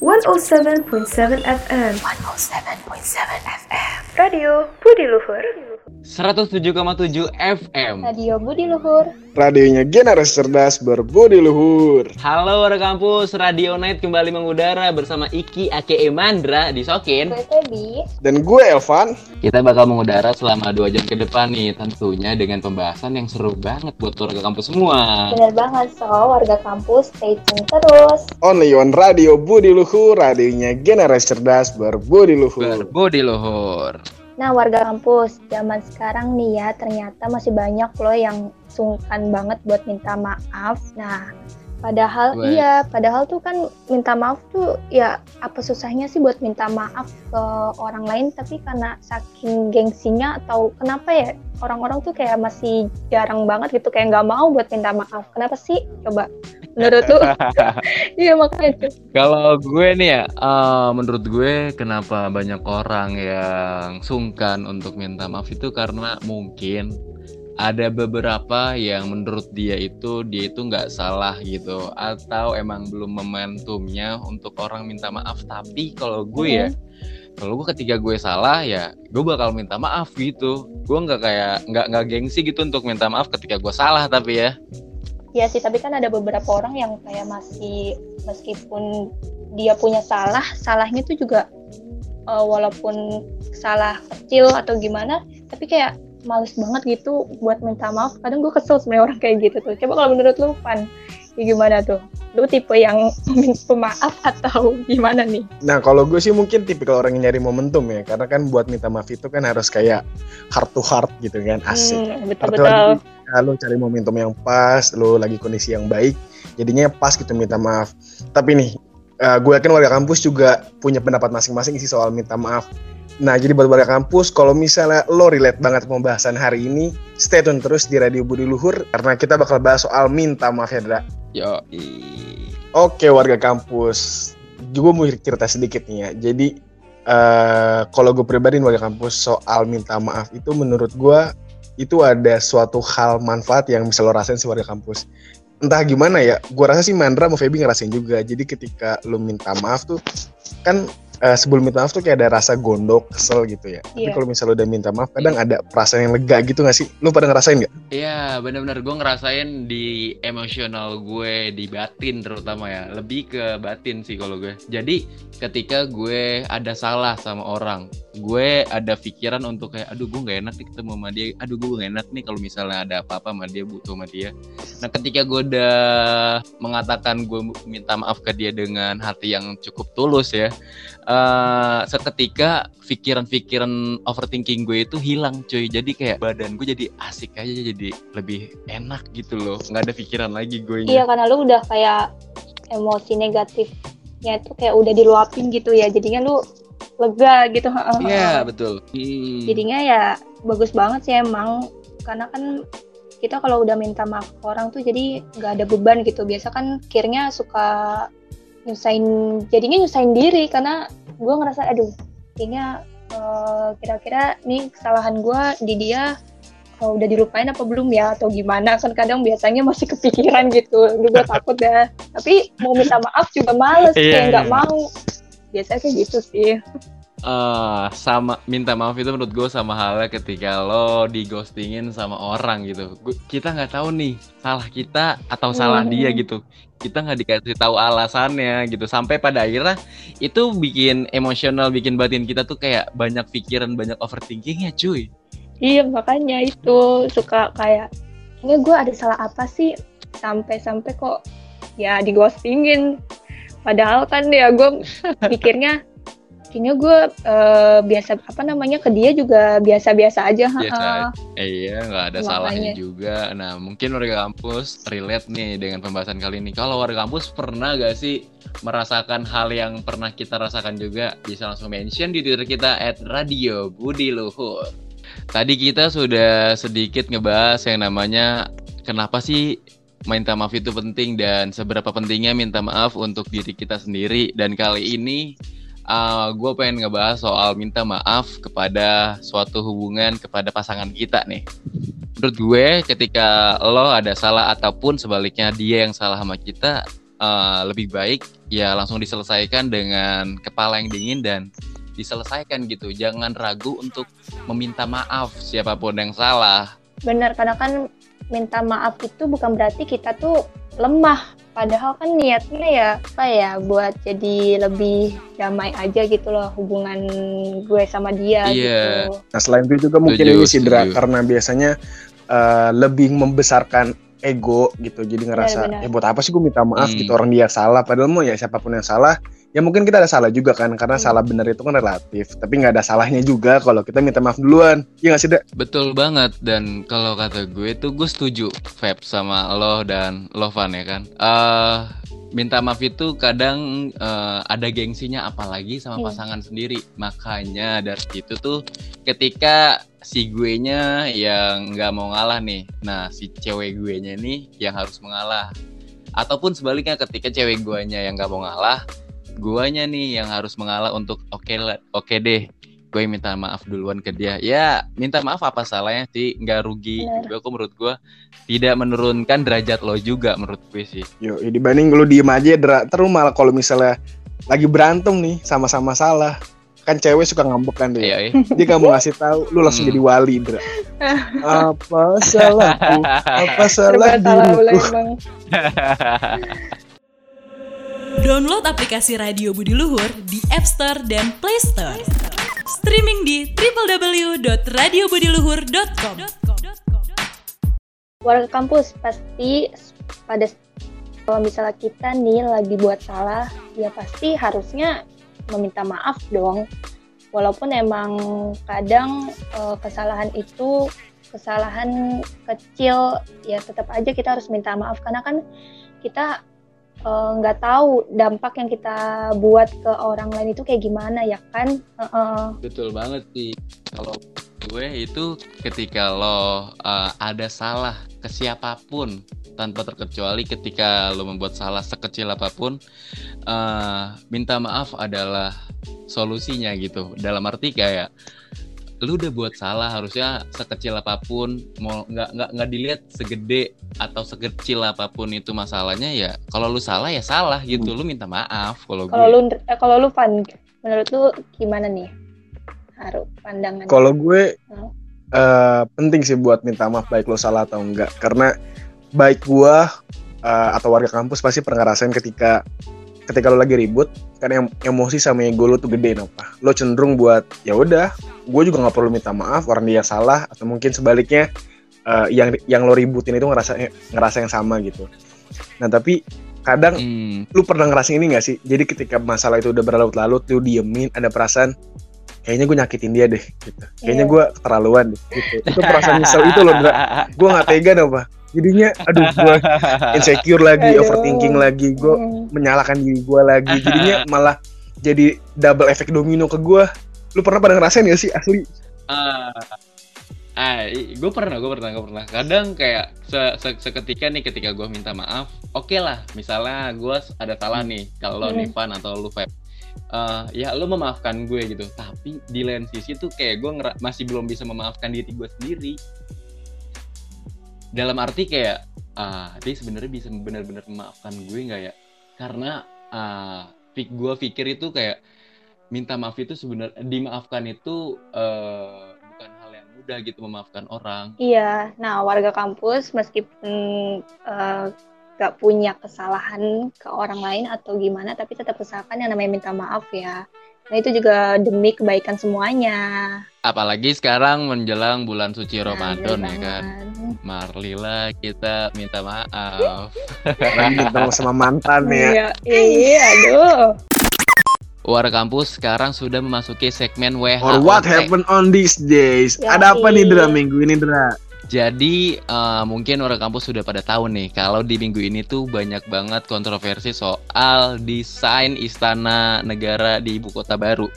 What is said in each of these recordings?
107.7 FM 107.7 FM Radio Budi Luhur 107,7 FM Radio Budi Luhur. Radionya generasi cerdas berbudi luhur. Halo warga kampus, Radio Night kembali mengudara bersama Iki Ake Mandra di Sokin. Gue Febi Dan gue Elvan. Kita bakal mengudara selama 2 jam ke depan nih Tentunya dengan pembahasan yang seru banget buat warga kampus semua. Bener banget, so warga kampus stay tune terus. Only on Radio Budi Luhur Radionya generasi cerdas berbudi luhur. Berbudi luhur Nah warga kampus, zaman sekarang nih ya ternyata masih banyak loh yang sungkan banget buat minta maaf. Nah padahal iya, padahal tuh kan minta maaf tuh ya apa susahnya sih buat minta maaf ke orang lain tapi karena saking gengsinya atau kenapa ya orang-orang tuh kayak masih jarang banget gitu kayak nggak mau buat minta maaf. Kenapa sih? Coba menurut lu? Iya makanya tuh. Kalau gue nih ya, eh, menurut gue kenapa banyak orang yang sungkan untuk minta maaf itu karena mungkin ada beberapa yang menurut dia itu dia itu nggak salah gitu. Atau emang belum momentumnya untuk orang minta maaf. Tapi kalau gue ya kalau gue ketika gue salah ya gue bakal minta maaf gitu. Gue nggak kayak nggak nggak gengsi gitu untuk minta maaf ketika gue salah tapi ya Iya sih, tapi kan ada beberapa orang yang kayak masih meskipun dia punya salah, salahnya tuh juga eh, walaupun salah kecil atau gimana, tapi kayak males banget gitu buat minta maaf. Kadang gue kesel sebenarnya orang kayak gitu tuh. Coba kalau menurut lu, Pan, gimana tuh? Lu tipe yang pemaaf atau gimana nih? Nah kalau gue sih mungkin tipikal orang yang nyari momentum ya Karena kan buat minta maaf itu kan harus kayak heart to heart gitu kan Asik Hmm, Heart to betul-betul. heart Ya, lo cari momentum yang pas, lo lagi kondisi yang baik, jadinya pas gitu minta maaf. Tapi nih, eh, gue yakin warga kampus juga punya pendapat masing-masing sih soal minta maaf. Nah, jadi buat warga kampus, kalau misalnya lo relate banget pembahasan hari ini, stay tune terus di Radio Budi Luhur, karena kita bakal bahas soal minta maaf ya, Dra. Yo Oke, warga kampus. Gue mau cerita sedikit nih ya. Jadi, eh kalau gue pribadi warga kampus soal minta maaf itu menurut gue itu ada suatu hal manfaat yang bisa lo rasain warga kampus. Entah gimana ya, gue rasa sih Mandra mau Feby ngerasain juga. Jadi ketika lo minta maaf tuh, kan eh, sebelum minta maaf tuh kayak ada rasa gondok, kesel gitu ya. Tapi Iya. kalau misalnya lo udah minta maaf, kadang ada perasaan yang lega gitu gak sih? Lo pada ngerasain gak? Iya benar-benar gue ngerasain di emosional gue di batin terutama ya lebih ke batin sih kalau gue jadi ketika gue ada salah sama orang gue ada pikiran untuk kayak aduh gue nggak enak nih ketemu sama dia. Aduh gue nggak enak nih kalau misalnya ada apa-apa sama dia butuh sama dia. Nah ketika gue udah mengatakan gue minta maaf ke dia dengan hati yang cukup tulus ya eh seketika pikiran-pikiran overthinking gue itu hilang cuy. Jadi kayak badan gue jadi asik aja jadi lebih enak gitu loh. Nggak ada pikiran lagi gue Iya, karena lu udah kayak emosi negatifnya itu kayak udah diluapin gitu ya. Jadinya lu lega gitu. heeh. Iya, betul Hmm. jadinya ya bagus banget sih emang karena kan kita kalau udah minta maaf ke orang tuh jadi nggak ada beban gitu biasa kan akhirnya suka nyusahin jadinya nyusahin diri karena gue ngerasa aduh kayaknya eh, kira-kira nih kesalahan gue di dia eh, udah dilupain apa belum ya atau gimana kan kadang biasanya masih kepikiran gitu gue takut dah tapi mau minta maaf juga males Iya, kayak nggak iya. mau biasanya kayak gitu sih. Eh, sama minta maaf itu menurut gue sama halnya ketika lo di ghostingin sama orang gitu. Gu- kita nggak tahu nih salah kita atau salah Hmm. dia gitu. Kita nggak dikasih tahu alasannya gitu. Sampai pada akhirnya itu bikin emosional bikin batin kita tuh kayak banyak pikiran banyak overthinking ya cuy. Iya makanya itu suka kayak ini gue ada salah apa sih? Sampai-sampai kok ya di ghostingin padahal kan ya gue pikirnya kayaknya gue eh, biasa apa namanya ke dia juga biasa-biasa aja biasa. Eh, iya nggak ada Makanya. salahnya juga. Nah mungkin warga kampus relate nih dengan pembahasan kali ini. Kalau warga kampus pernah gak sih merasakan hal yang pernah kita rasakan juga? Bisa langsung mention di twitter kita at radio budi luhur. Tadi kita sudah sedikit ngebahas yang namanya kenapa sih minta maaf itu penting dan seberapa pentingnya minta maaf untuk diri kita sendiri dan kali ini gue pengen ngebahas soal minta maaf kepada suatu hubungan kepada pasangan kita nih. Menurut gue ketika lo ada salah ataupun sebaliknya dia yang salah sama kita, eh, lebih baik ya langsung diselesaikan dengan kepala yang dingin dan diselesaikan gitu. Jangan ragu untuk meminta maaf siapa pun yang salah. Bener, karena kan minta maaf itu bukan berarti kita tuh lemah. Padahal kan niatnya ya apa ya buat jadi lebih damai aja gitu loh hubungan gue sama dia Iya. gitu. Nah selain itu juga mungkin Setuju, ini sih Dra, setuju. karena biasanya eh, lebih membesarkan ego gitu, jadi ngerasa benar. eh buat apa sih gue minta maaf Hmm. gitu orang dia salah, padahal mau ya siapa pun yang salah, ya mungkin kita ada salah juga kan, karena Hmm. salah benar itu kan relatif, tapi nggak ada salahnya juga kalau kita minta maaf duluan, iya nggak sih Dra? Betul banget dan kalau kata gue tuh gue setuju Feb sama lo dan Lovan ya kan. Eh minta maaf itu kadang eh, ada gengsinya apalagi sama Iya. pasangan sendiri. Makanya dari itu tuh ketika si gue nya yang nggak mau ngalah nih. Nah, si cewek gue nya nih yang harus mengalah. Ataupun sebaliknya ketika cewek gue nya yang nggak mau ngalah, guanya nih yang harus mengalah untuk oke lah, oke deh gue minta maaf duluan ke dia ya minta maaf apa salahnya sih nggak rugi juga kok menurut gue tidak menurunkan derajat lo juga menurut gue sih Yo, ya dibanding lu diem aja Dra, terus malah kalau misalnya lagi berantem nih sama-sama salah, kan cewek suka ngambek kan dia. iya iya. Dia gak mau ngasih tahu, lu langsung Hmm. jadi wali Dra. apa salahku? Apa salah salah diriku? Download aplikasi Radio Budi Luhur di App Store dan Play Store. Streaming di www.radiobudiluhur.com. Warga kampus pasti pada kalau misalnya kita nih lagi buat salah, ya pasti harusnya meminta maaf dong. Walaupun emang kadang eh, kesalahan itu kesalahan kecil, ya tetap aja kita harus minta maaf karena kan kita eh, nggak tahu dampak yang kita buat ke orang lain itu kayak gimana ya kan? Heeh. betul banget sih kalau gue itu ketika lo uh, ada salah ke siapa pun tanpa terkecuali ketika lo membuat salah sekecil apa pun uh, minta maaf adalah solusinya gitu dalam arti kayak lu udah buat salah harusnya sekecil apa pun mau nggak nggak nggak dilihat segede atau sekecil apa pun itu masalahnya ya kalau lu salah ya salah gitu lu minta maaf kalau Kalau gue lu eh, kalau lu Van, menurut lu gimana nih? Harus pandangan. Kalau gue Hmm. eh, penting sih buat minta maaf baik lo salah atau enggak karena baik gua eh, atau warga kampus pasti pernah ngerasain ketika ketika lo lagi ribut kan em- emosi sama ego lo tuh gede apa lo cenderung buat ya udah gue juga nggak perlu minta maaf orang dia salah atau mungkin sebaliknya eh, yang yang lo ributin itu ngerasa ngerasa yang sama gitu nah tapi kadang Hmm, lu pernah ngerasain ini gak sih? Jadi ketika masalah itu udah berlarut-larut, lu diemin, ada perasaan kayaknya gue nyakitin dia deh, gitu. Kayaknya Iya. gue keterlaluan deh, gitu. Itu perasaan nyesel itu loh. Gue gak tega apa. Jadinya, aduh, gue insecure lagi, Aduh. overthinking lagi, gue Hmm. menyalahkan diri gue lagi. Jadinya malah jadi double efek domino ke gue. Lu pernah pada ngerasain gak sih asli? Ah, ah gue pernah, gue pernah, gue pernah. Kadang kayak se- se- seketika nih ketika gue minta maaf, oke lah, misalnya gue ada salah nih, kalau Hmm. Nivan atau lu Feb, Eh, ya lu memaafkan gue gitu. Tapi di lain sisi tuh kayak gue masih belum bisa memaafkan diri gue sendiri. Dalam arti kayak, ah dia sebenarnya bisa benar-benar memaafkan gue nggak ya? Karena ah gue pikir itu kayak minta maaf itu sebenarnya dimaafkan itu eh, bukan hal yang mudah gitu memaafkan orang. Iya, nah warga kampus meskipun eh, gak punya kesalahan ke orang lain atau gimana, tapi tetap usahakan yang namanya minta maaf ya. Nah itu juga demi kebaikan semuanya. Apalagi sekarang menjelang bulan suci Nah, Ramadan ya kan. Marlila kita minta maaf. Minta sama mantan ya. Iya, iya, aduh. Warga kampus sekarang sudah memasuki segmen WHO. Or what happened on these days? Ya, Ada apa nih, Dra, iya. minggu ini, Dra? Jadi eh, mungkin orang kampus sudah pada tahu nih kalau di minggu ini tuh banyak banget kontroversi soal desain istana negara di ibu kota baru.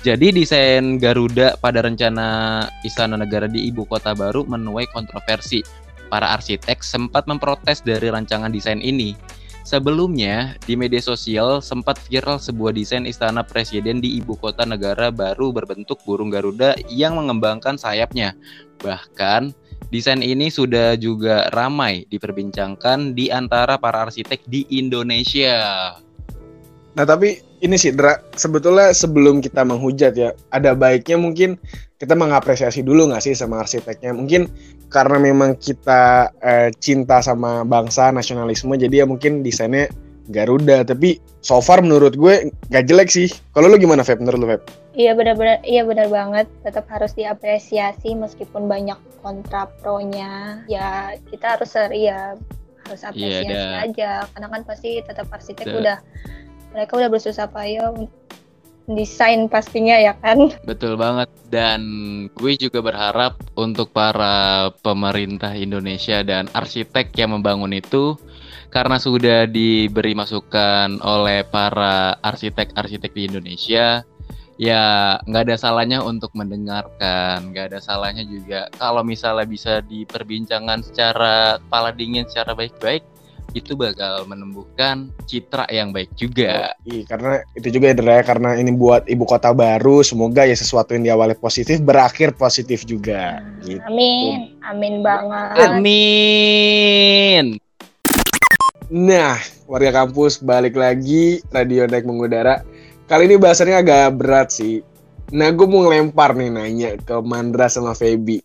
Jadi desain Garuda pada rencana istana negara di ibu kota baru menuai kontroversi. Para arsitek sempat memprotes dari rancangan desain ini. Sebelumnya, di media sosial sempat viral sebuah desain istana presiden di ibu kota negara baru berbentuk burung Garuda yang mengembangkan sayapnya. Bahkan Desain ini sudah juga ramai diperbincangkan di antara para arsitek di Indonesia. Nah tapi ini sih Dra, sebetulnya sebelum kita menghujat ya, ada baiknya mungkin kita mengapresiasi dulu nggak sih sama arsiteknya. Mungkin karena memang kita eh, cinta sama bangsa, nasionalisme, jadi ya mungkin desainnya Garuda. Tapi so far menurut gue nggak jelek sih. Kalau lu gimana Feb? Menurut lu Feb? Iya benar-benar, iya benar banget. Tetap harus diapresiasi meskipun banyak kontra pro-nya. Ya kita harus ya harus apresiasi dah. aja. Karena kan pasti tetap arsitek Betul. udah mereka udah bersusah payah desain pastinya ya kan. Betul banget. Dan gue juga berharap untuk para pemerintah Indonesia dan arsitek yang membangun itu karena sudah diberi masukan oleh para arsitek-arsitek di Indonesia ya nggak ada salahnya untuk mendengarkan nggak ada salahnya juga kalau misalnya bisa diperbincangkan secara kepala dingin secara baik-baik itu bakal menumbuhkan citra yang baik juga Iya, karena itu juga ya Dra, ya, karena ini buat ibu kota baru, semoga ya sesuatu yang diawali positif berakhir positif juga. Gitu. Amin, amin banget. Amin. Nah, warga kampus balik lagi Radio Naik Mengudara. Kali ini bahasannya agak berat sih. Nah, gue mau ngelempar nih nanya ke Mandra sama Feby.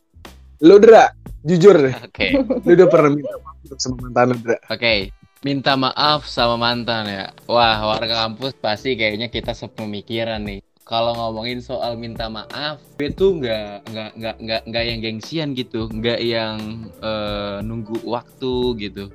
Lu Dra, jujur deh, Oke. lu udah pernah minta untuk sama mantan? Oke, minta maaf sama mantan ya. Wah, warga kampus pasti kayaknya kita sepemikiran nih. Kalau ngomongin soal minta maaf, gue tuh nggak nggak nggak nggak nggak yang gengsian gitu, nggak yang eh, nunggu waktu gitu.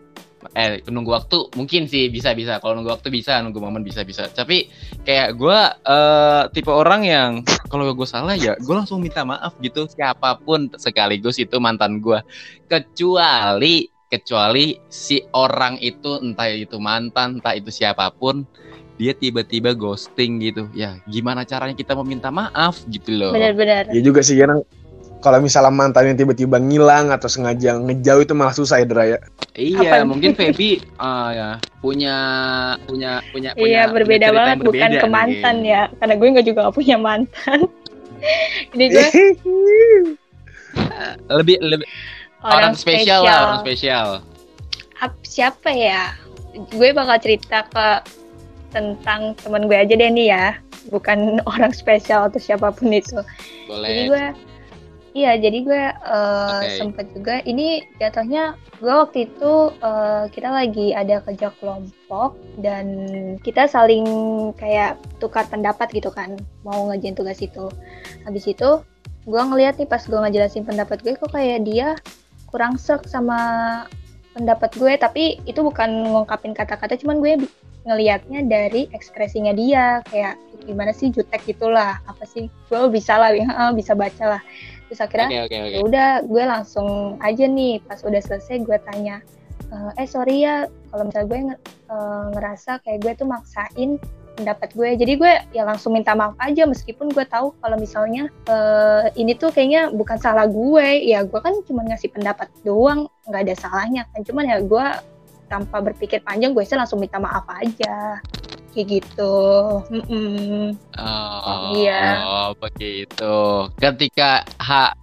Eh, nunggu waktu mungkin sih bisa bisa. Kalau nunggu waktu bisa, nunggu momen bisa bisa. Tapi kayak gue eh, tipe orang yang kalau gue salah ya, gue langsung minta maaf gitu. Siapa pun sekaligus itu mantan gue, kecuali kecuali si orang itu entah itu mantan entah itu siapa pun dia tiba-tiba ghosting gitu ya gimana caranya kita meminta maaf gitu loh Benar-benar. Ya juga sih, karena kalau misalnya mantannya tiba-tiba ngilang atau sengaja ngejauh itu malah susah ya, Dra ya. iya Apa? mungkin Feby ah, ya punya punya punya punya Iya punya berbeda banget yang bukan berbeda ke mantan ya karena gue nggak juga gak punya mantan ini gue lebih lebih orang, spesial lah orang spesial. Ap- siapa ya? Gue bakal cerita ke tentang teman gue aja deh nih ya. Bukan orang spesial atau siapa pun itu. Jadi boleh gue iya jadi gue eh, Oke. sempet juga. Ini jatuhnya gue waktu itu eh, kita lagi ada kerja kelompok dan kita saling kayak tukar pendapat gitu kan mau ngerjain tugas itu. Habis itu gue ngeliat nih pas gue ngejelasin pendapat gue kok kayak dia kurang serk sama pendapat gue tapi itu bukan ngungkapin kata-kata cuman gue ngelihatnya dari ekspresinya dia kayak gimana sih jutek gitulah apa sih? Gue bisa lah ya, bisa baca lah. Terus akhirnya oke oke oke. Ya udah gue langsung aja nih pas udah selesai gue tanya "Eh, eh sorry ya kalau misalnya gue eh, ngerasa kayak gue tuh maksain pendapat gue jadi gue ya langsung minta maaf aja meskipun gue tahu kalau misalnya eh, ini tuh kayaknya bukan salah gue ya gue kan cuma ngasih pendapat doang nggak ada salahnya kan cuman ya gue tanpa berpikir panjang gue sih langsung minta maaf aja kayak gitu Mm-mm. Oh, Iya. begitu. Ketika ha,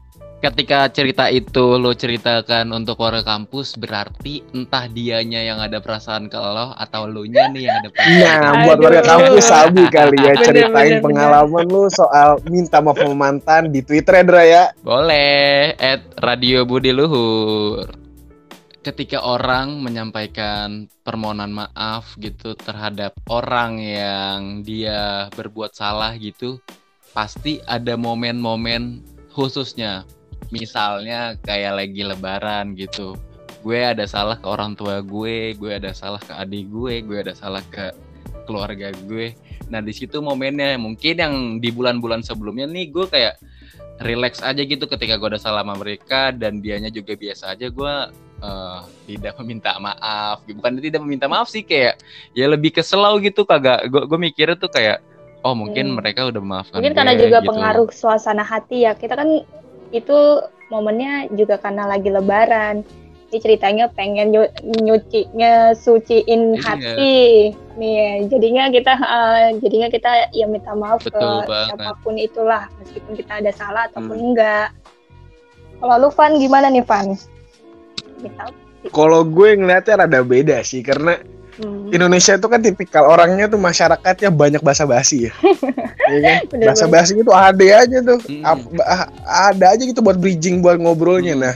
ketika cerita itu lo ceritakan untuk warga kampus berarti entah dianya yang ada perasaan ke lo atau lo nya nih yang ada perasaan. Nah, buat warga kampus sabi kali ya ceritain bener, bener. pengalaman lu soal minta maaf sama mantan di Twitter ya, Dra ya. Boleh, at Radio Budi Luhur. Ketika orang menyampaikan permohonan maaf gitu terhadap orang yang dia berbuat salah gitu, pasti ada momen-momen khususnya. Misalnya kayak lagi lebaran gitu. Gue ada salah ke orang tua gue, gue ada salah ke adik gue, gue ada salah ke keluarga gue. Nah, di situ momennya mungkin yang di bulan-bulan sebelumnya nih gue kayak relax aja gitu ketika gue udah salah sama mereka dan dianya juga biasa aja gue eh, tidak meminta maaf bukan tidak meminta maaf sih kayak ya lebih keselau gitu kagak gue gue mikirnya tuh kayak oh mungkin Hmm. mereka udah memaafkan Mungkin gue, karena juga gitu. pengaruh suasana hati ya. Kita kan itu momennya juga karena lagi lebaran. Ini ceritanya pengen nyu nyuci ngesuciin Iya. hati. Nih, jadinya kita eh, jadinya kita ya minta maaf Betul ke banget. siapa pun itulah meskipun kita ada salah ataupun Hmm. enggak. Kalau lu Van gimana nih Van? Kalau gue ngeliatnya rada beda sih karena hmm. Indonesia itu kan tipikal orangnya tuh masyarakatnya banyak basa-basi ya. Iya kan? Basa-basi itu ada aja tuh. Hmm. Ah, ada aja gitu buat bridging buat ngobrolnya. Hmm. Nah,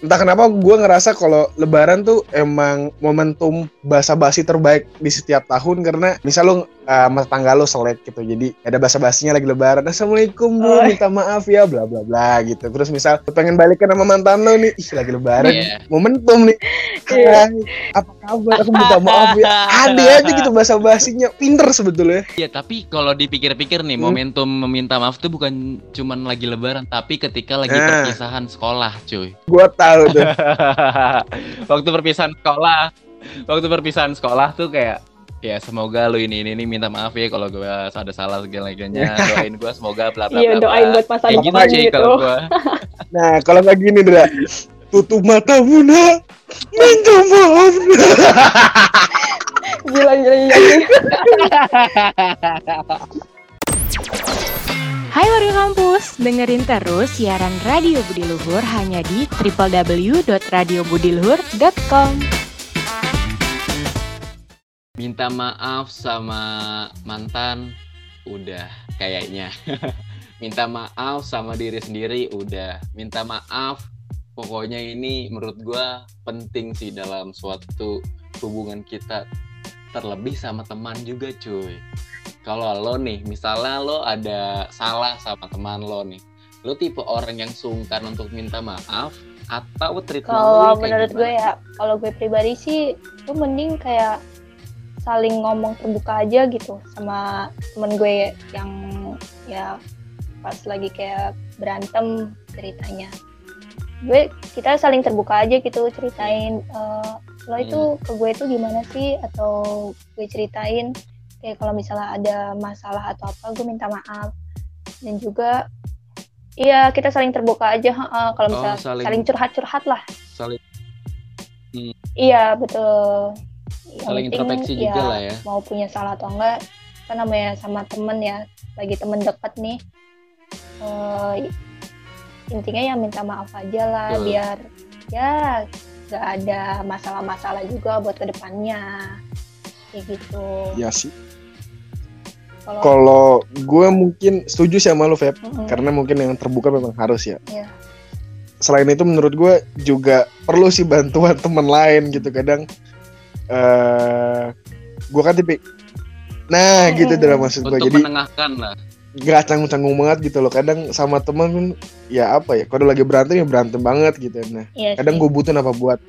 entah kenapa gue ngerasa kalau lebaran tuh emang momentum basa-basi terbaik di setiap tahun karena misal lu uh, sama tetangga lu selek gitu. Jadi ada basa-basinya lagi lebaran. Assalamualaikum Bu, Oh. minta maaf ya bla bla bla gitu. Terus misal pengen balikan sama mantan lu nih, ih lagi lebaran. Iya. Momentum nih. Iya. Hai, apa kabar? Aku minta maaf ya. Ada aja gitu basa-basinya. Pinter sebetulnya. Iya, tapi kalau dipikir-pikir nih, Hmm. momentum meminta maaf tuh bukan cuman lagi lebaran, tapi ketika lagi Nah. perpisahan sekolah, cuy. Gua tahu tuh. waktu perpisahan sekolah, waktu perpisahan sekolah tuh kayak ya semoga lu ini ini, ini minta maaf ya kalau gue ada salah segala-galanya doain gue semoga bla bla Iya doain buat masa gitu depan cuy gitu. kalau gue Nah, kalau nggak gini, Dra. Tutup matamu, nak. Minta maaf, nak. Gila gila gila. Hai warga kampus, dengerin terus siaran Radio Budi Luhur hanya di www.radiobudiluhur.com. minta maaf sama mantan udah kayaknya. Minta maaf sama diri sendiri udah. Minta maaf pokoknya ini menurut gua penting sih dalam suatu hubungan kita terlebih sama teman juga cuy. Kalau lo nih misalnya lo ada salah sama teman lo nih lo tipe orang yang sungkan untuk minta maaf atau treatment lo Kalau menurut gimana? gue ya, kalau gue pribadi sih, gue mending kayak saling ngomong terbuka aja gitu sama temen gue yang ya pas lagi kayak berantem ceritanya. Gue kita saling terbuka aja gitu ceritain eh, lo itu ke gue itu gimana sih? Atau gue ceritain kayak kalau misalnya ada masalah atau apa gue minta maaf. Dan juga iya kita saling terbuka aja heeh, kalau Oh, misalnya saling- saling curhat-curhat lah. saling. Iya betul. Yang saling penting, introspeksi ya, juga lah ya Mau punya salah atau enggak, kan namanya sama temen ya, lagi temen deket nih. Eh, intinya ya minta maaf aja lah, Betul. biar ya nggak ada masalah-masalah juga buat ke depannya. Kayak gitu. Ya sih. Kalau gue mungkin setuju sih sama lu, Feb. Mm-mm. Karena mungkin yang terbuka memang harus ya. Iya. Selain itu menurut gue juga perlu sih bantuan teman lain gitu. Kadang eh gue kan tipe Nah, gitu dalam maksud gue. Jadi menengahkan lah. gak canggung-canggung banget gitu loh. Kadang sama teman pun ya apa ya, kalau lagi berantem ya berantem banget gitu. Nah, Iya kadang gue butuh apa buat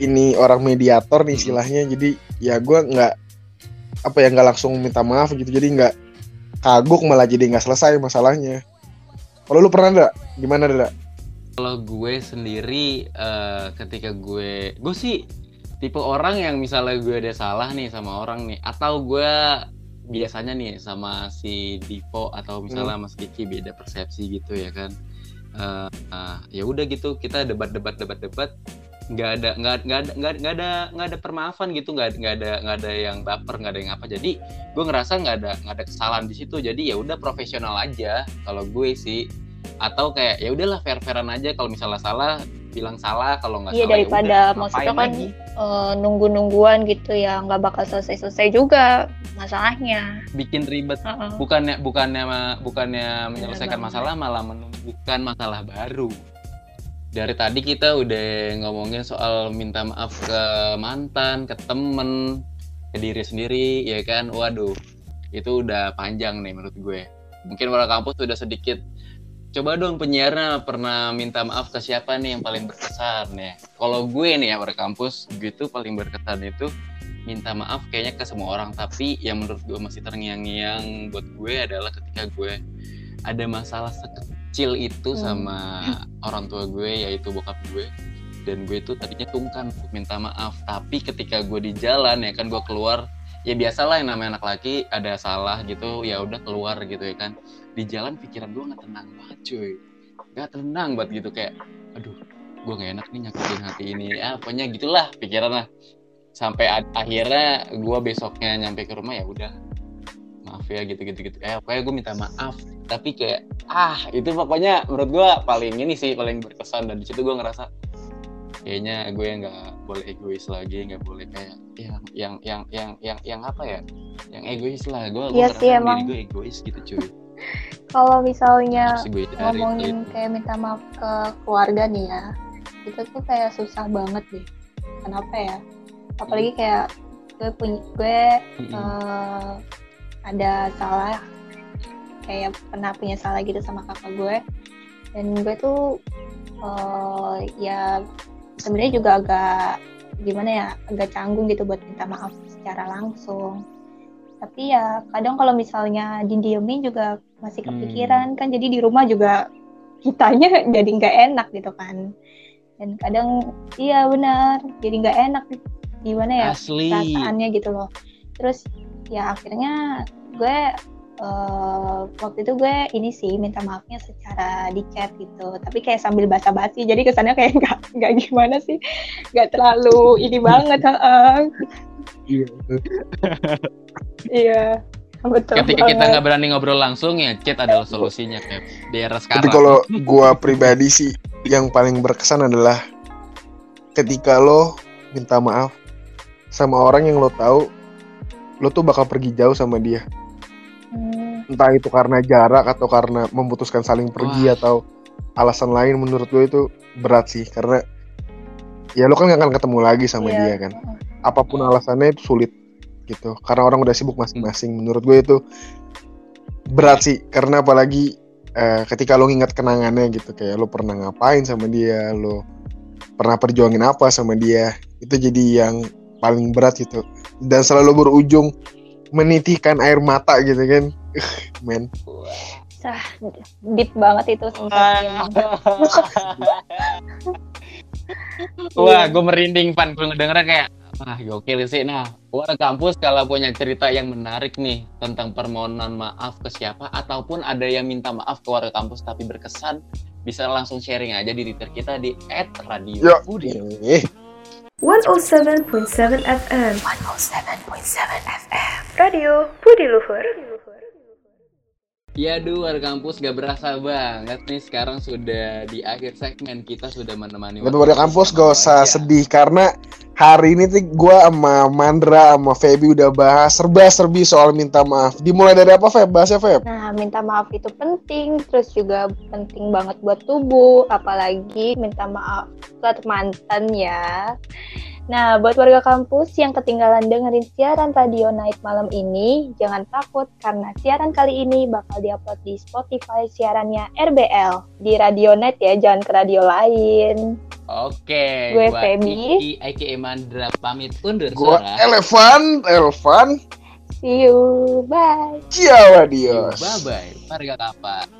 ini orang mediator nih istilahnya. Jadi ya gue nggak apa ya nggak langsung minta maaf gitu. Jadi nggak kagok malah jadi nggak selesai masalahnya. Kalau lu pernah nggak gimana nggak Kalau gue sendiri eh, ketika gue gue sih tipe orang yang misalnya gue ada salah nih sama orang nih atau gue biasanya nih sama si Dipo atau misalnya sama si Kiki beda persepsi gitu ya kan. Eh, eh, ya udah gitu kita debat-debat debat-debat. Nggak ada nggak nggak ada nggak nggak ada nggak ada permaafan gitu nggak nggak ada nggak ada yang baper nggak ada yang apa. Jadi gue ngerasa nggak ada nggak ada kesalahan di situ. Jadi ya udah profesional aja kalau gue sih. Atau kayak ya udahlah fair fairan aja kalau misalnya salah bilang salah kalau nggak Iya salah ya daripada udah, maksudnya kan eh, nunggu-nungguan gitu ya nggak bakal selesai-selesai juga masalahnya. bikin ribet Heeh. bukannya bukannya bukannya menyelesaikan banget. masalah malah menumbuhkan masalah baru dari tadi kita udah ngomongin soal minta maaf ke mantan ke temen ke diri sendiri ya kan waduh itu udah panjang nih menurut gue mungkin warga kampus udah sedikit coba dong penyiarnya pernah minta maaf ke siapa nih yang paling berkesan ya? Kalau gue nih ya warga kampus gue tuh paling berkesan itu minta maaf kayaknya ke semua orang. Tapi yang menurut gue masih terngiang-ngiang buat gue adalah ketika gue ada masalah sekecil itu Hmm. sama orang tua gue yaitu bokap gue. Dan gue tuh tadinya tungkan untuk minta maaf. Tapi ketika gue di jalan ya kan gue keluar ya biasalah yang namanya anak laki ada salah gitu ya udah keluar gitu ya kan. Di jalan pikiran gue nggak tenang banget cuy. Nggak tenang banget gitu kayak aduh gue nggak enak nih nyakitin hati ini. Ya pokoknya gitulah pikiran lah sampai akhirnya gue besoknya nyampe ke rumah ya udah. Maaf ya gitu gitu gitu. Eh pokoknya gue minta maaf. Tapi kayak ah itu pokoknya menurut gue paling ini sih paling berkesan. Dan di situ gue ngerasa kayaknya gue nggak boleh egois lagi nggak boleh kayak yang yang yang yang yang yang apa ya yang egois lah gue gue Iya sih, diri emang. gue egois gitu cuy Kalau misalnya gue ngomongin itu. kayak minta maaf ke keluarga nih ya, itu tuh kayak susah banget deh. Kenapa ya? Apalagi kayak gue punya gue Mm-mm. eh, ada salah kayak pernah punya salah gitu sama kakak gue dan gue tuh eh, ya sebenarnya juga agak gimana ya agak canggung gitu buat minta maaf secara langsung. Tapi ya kadang kalau misalnya didiemin juga masih Hmm. kepikiran kan jadi di rumah juga kitanya jadi nggak enak gitu kan. Dan kadang iya benar jadi nggak enak gimana ya asli. perasaannya gitu loh. Terus ya akhirnya gue eh, waktu itu gue ini sih minta maafnya secara di chat gitu tapi kayak sambil basa-basi jadi kesannya kayak nggak nggak gimana sih nggak terlalu ini banget heeh. Iya. iya betul ketika kita banget. nggak berani ngobrol langsung ya chat adalah solusinya kayak di era sekarang Tapi kalau gua pribadi sih yang paling berkesan adalah ketika lo minta maaf sama orang yang lo tahu lo tuh bakal pergi jauh sama dia. Entah itu karena jarak atau karena memutuskan saling pergi Wah. atau alasan lain menurut gue itu berat sih karena ya lo kan gak akan ketemu lagi sama iya. dia kan. Apa pun alasannya itu sulit gitu karena orang udah sibuk masing-masing. Menurut gue itu berat sih karena apalagi eh, ketika lo nginget kenangannya gitu kayak lo pernah ngapain sama dia, lo pernah perjuangin apa sama dia, itu jadi yang paling berat gitu. Dan selalu berujung menitihkan air mata gitu kan. Men. Sah, deep banget itu emang. Wah, gue merinding pan gue ngedenger kayak wah gokil sih. Nah, warga kampus kalau punya cerita yang menarik nih tentang permohonan maaf ke siapa ataupun ada yang minta maaf ke warga kampus tapi berkesan bisa langsung sharing aja di Twitter kita di @radio Yo. Budi. Eh, 107.7 FM 107.7 FM Radio Budi Luhur Ya duh, warga kampus gak berasa banget nih sekarang sudah di akhir segmen kita sudah menemani tapi pada kampus gak usah bahagia. sedih karena hari ini tuh gue sama Mandra sama Feby udah bahas serba-serbi soal minta maaf. Dimulai dari apa Feb? Bahasnya Feb? Nah, minta maaf itu penting, terus juga penting banget buat tubuh, apalagi minta maaf buat mantan ya. Nah, buat warga kampus yang ketinggalan dengerin siaran Radio Night malam ini, jangan takut karena siaran kali ini bakal diupload di Spotify siarannya RBL di Radio Night ya, jangan ke radio lain. Oke, Gue Feby. Aka Mandra pamit undur Gue suara. Elvan, Elvan, See you, bye. Ciao adios. Bye bye, warga kampus.